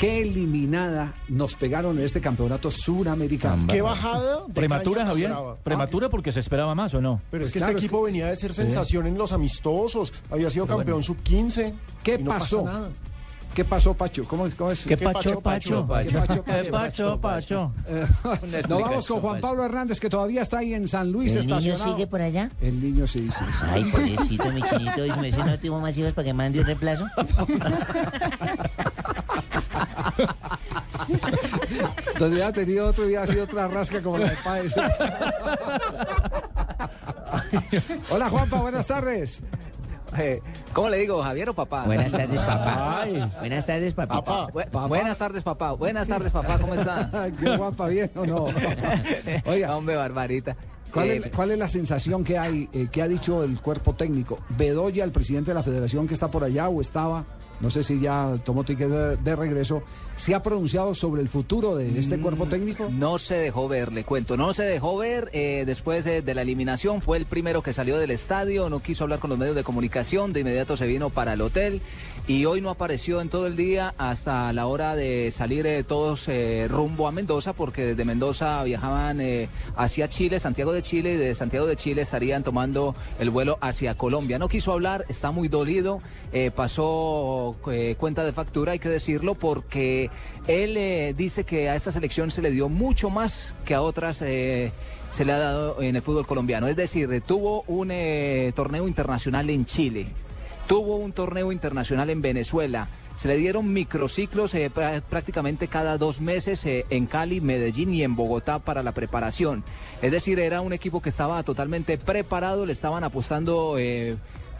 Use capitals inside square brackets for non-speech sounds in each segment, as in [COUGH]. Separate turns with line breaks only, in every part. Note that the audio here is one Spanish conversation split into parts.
Qué eliminada nos pegaron en este campeonato suramericano.
Qué bajada. de
Prematura, Javier. Prematura porque se esperaba más o no.
Pero es
Pues
que
claro,
este
es
equipo venía de ser sensación en los amistosos. Había sido campeón sub-15.
¿Qué
y no pasa
pasó?
nada.
¿Qué pasó, Pacho? ¿Cómo, cómo es?
¿Qué
¿Qué
pacho,
pacho,
pacho?
pacho? ¿Qué pacho,
¿Qué pacho, pacho?
Eh, [LAUGHS] Nos vamos con Juan Pablo Hernández, que todavía está ahí en San Luis
¿El niño sigue por allá?
El niño sí, sí, sí.
Ay, pobrecito, mi chinito. ¿Y si me dice no tuvo más hijos para que mande un reemplazo? [LAUGHS] [LAUGHS]
Entonces ya ha tenido otro y ha sido otra rasca como la de Páez. [LAUGHS] Hola, Juanpa, buenas tardes.
Eh, ¿Cómo le digo, Javier o papá?
Buenas tardes, papá.
Ay.
Buenas tardes, papá.
Papá.
Bu- Buenas tardes, papá. Buenas tardes, papá. ¿Cómo está? [LAUGHS]
¿Qué Juanpa, bien o no? Oiga,
Hombre, barbarita.
¿cuál
Eh,
es, cuál es la sensación que hay, eh, que ha dicho el cuerpo técnico? Bedoya, el presidente de la federación que está por allá o estaba, no sé si ya tomó ticket de, de regreso, ¿se ha pronunciado sobre el futuro de este cuerpo técnico?
No se dejó ver, le cuento. No se dejó ver eh, después de, de la eliminación. Fue el primero que salió del estadio. No quiso hablar con los medios de comunicación. De inmediato se vino para el hotel. Y hoy no apareció en todo el día hasta la hora de salir eh, todos eh, rumbo a Mendoza, porque desde Mendoza viajaban eh, hacia Chile, Santiago de Chile, y de Santiago de Chile estarían tomando el vuelo hacia Colombia. No quiso hablar, está muy dolido. eh, eh, cuenta de factura, hay que decirlo, porque él eh, dice que a esta selección se le dio mucho más que a otras eh, se le ha dado en el fútbol colombiano. Es decir, tuvo un torneo internacional en Chile, tuvo un torneo internacional en Venezuela. Se le dieron microciclos prá- prácticamente cada dos meses en Cali, Medellín y en Bogotá para la preparación. Es decir, era un equipo que estaba totalmente preparado, le estaban apostando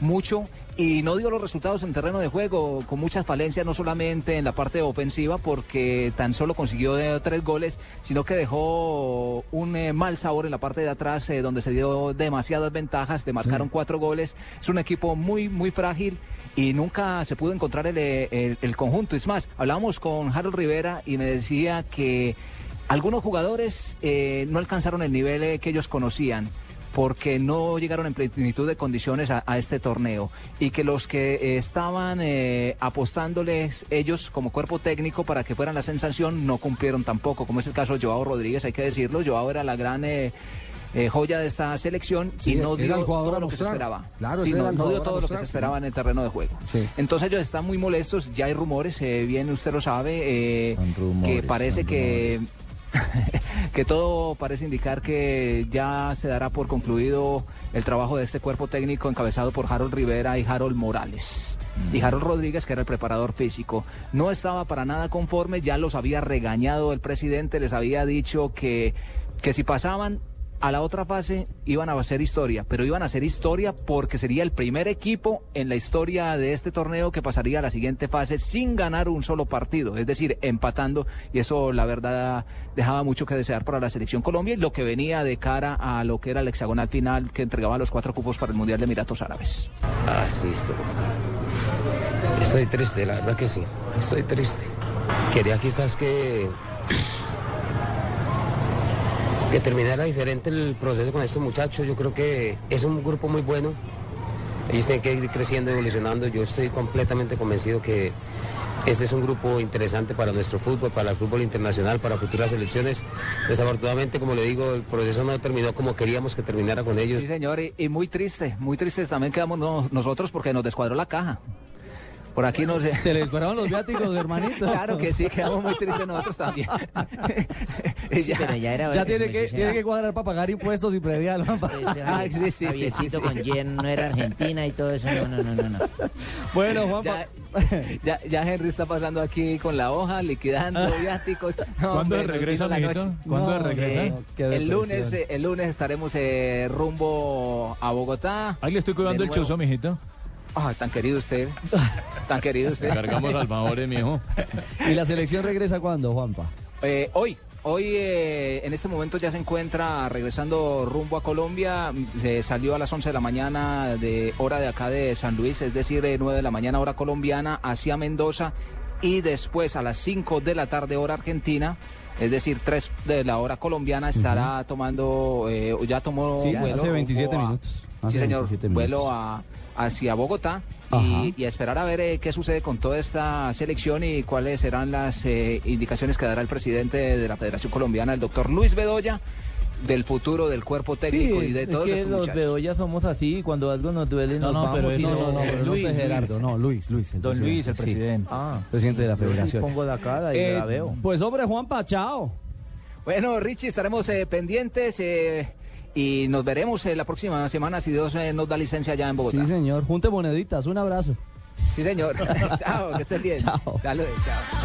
mucho y no dio los resultados en terreno de juego, con muchas falencias, no solamente en la parte ofensiva, porque tan solo consiguió tres goles, sino que dejó un eh, mal sabor en la parte de atrás, eh, donde se dio demasiadas ventajas, le marcaron cuatro goles. Es un equipo muy, muy frágil y nunca se pudo encontrar el, eh, el- el conjunto. Es más, hablábamos con Harold Rivera y me decía que algunos jugadores eh, no alcanzaron el nivel que ellos conocían porque no llegaron en plenitud de condiciones a, a este torneo y que los que eh, estaban eh, apostándoles ellos como cuerpo técnico para que fueran la sensación no cumplieron tampoco, como es el caso de Joao Rodríguez, hay que decirlo, Joao era la gran eh, eh, joya de esta selección
Sí,
y no dio todo lo que se esperaba.
Claro,
Sí, no, dio todo lo que se esperaba en el terreno de juego.
Sí.
Entonces ellos están muy molestos, ya hay rumores, eh, bien usted lo sabe, eh,
rumores,
que parece que [LAUGHS] que todo parece indicar que ya se dará por concluido el trabajo de este cuerpo técnico encabezado por Harold Rivera y Harold Morales. Y Harold Rodríguez, que era el preparador físico, no estaba para nada conforme, ya los había regañado el presidente, les había dicho que, que si pasaban a la otra fase iban a hacer historia, pero iban a hacer historia porque sería el primer equipo en la historia de este torneo que pasaría a la siguiente fase sin ganar un solo partido, es decir, empatando, y eso la verdad dejaba mucho que desear para la selección Colombia y lo que venía de cara a lo que era el hexagonal final que entregaba los cuatro cupos para el Mundial de Emiratos Árabes.
Ah, sí, estoy, estoy triste, la verdad que sí, estoy triste. Quería quizás que, que terminara diferente el proceso con estos muchachos. Yo creo que es un grupo muy bueno. Ellos tienen que ir creciendo, evolucionando. Yo estoy completamente convencido que este es un grupo interesante para nuestro fútbol, para el fútbol internacional, para futuras selecciones. Desafortunadamente, como le digo, el proceso no terminó como queríamos que terminara con ellos.
Sí, señor, y, muy triste, muy triste también quedamos no- nosotros porque nos descuadró la caja. Por aquí nos...
Se les pararon los viáticos, hermanito.
Claro que sí, quedamos muy tristes nosotros también. Y [LAUGHS]
Sí, pero ya era
Ya tiene que, tiene que cuadrar para pagar impuestos y predial.
Pues,
Ah, sí, sí, sí, sí,
con Jen no era Argentina y todo eso. No, no, no, no. no.
Bueno, Juanpa.
Ya, ya, ya Henry está pasando aquí con la hoja, liquidando viáticos. No,
¿Cuándo
hombre,
regresa,
la
mijito?
noche.
¿Cuándo
No,
regresa?
eh, el lunes, eh, el lunes estaremos eh, rumbo a Bogotá.
Ahí le estoy cuidando el chuzo, mijito.
Ah, tan querido usted. Tan querido usted.
Cargamos albadores, mijo.
¿Y la selección regresa cuándo, Juanpa?
Eh, hoy, hoy eh, en este momento ya se encuentra regresando rumbo a Colombia. Se salió a las 11 de la mañana de hora de acá de San Luis, es decir, de 9 de la mañana hora colombiana hacia Mendoza y después a las 5 de la tarde hora argentina. Es decir, 3 de la hora colombiana estará tomando, eh, ya tomó
Sí,
vuelo.
hace 27
rumbo a-
minutos.
Sí, señor,
27
vuelo
minutos.
a, hacia Bogotá y, y a esperar a ver eh, qué sucede con toda esta selección y cuáles serán las eh, indicaciones que dará el presidente de la Federación Colombiana, el doctor Luis Bedoya, del futuro del cuerpo técnico y de todos
es que
estos
los
muchachos.
Bedoya somos así, cuando algo nos duele
No,
nos
no,
vamos
pero
y
eso
no,
no, no, pero no
Luis,
fue Gerardo,
Luis.
no, Luis, Luis. el
Don Luis, el
sí.
presidente.
Ah,
Presidente de la
sí
federación.
pongo la cara y
Eh,
la veo.
Pues hombre, Juanpa, chao.
Bueno, Richie, estaremos eh, pendientes eh, y nos veremos eh, la próxima semana si Dios eh, nos da licencia allá en Bogotá.
Sí, señor. Junte moneditas, un abrazo.
Sí, señor. [LAUGHS] chao, que estés bien. [LAUGHS]
Chao.
Dale, chao.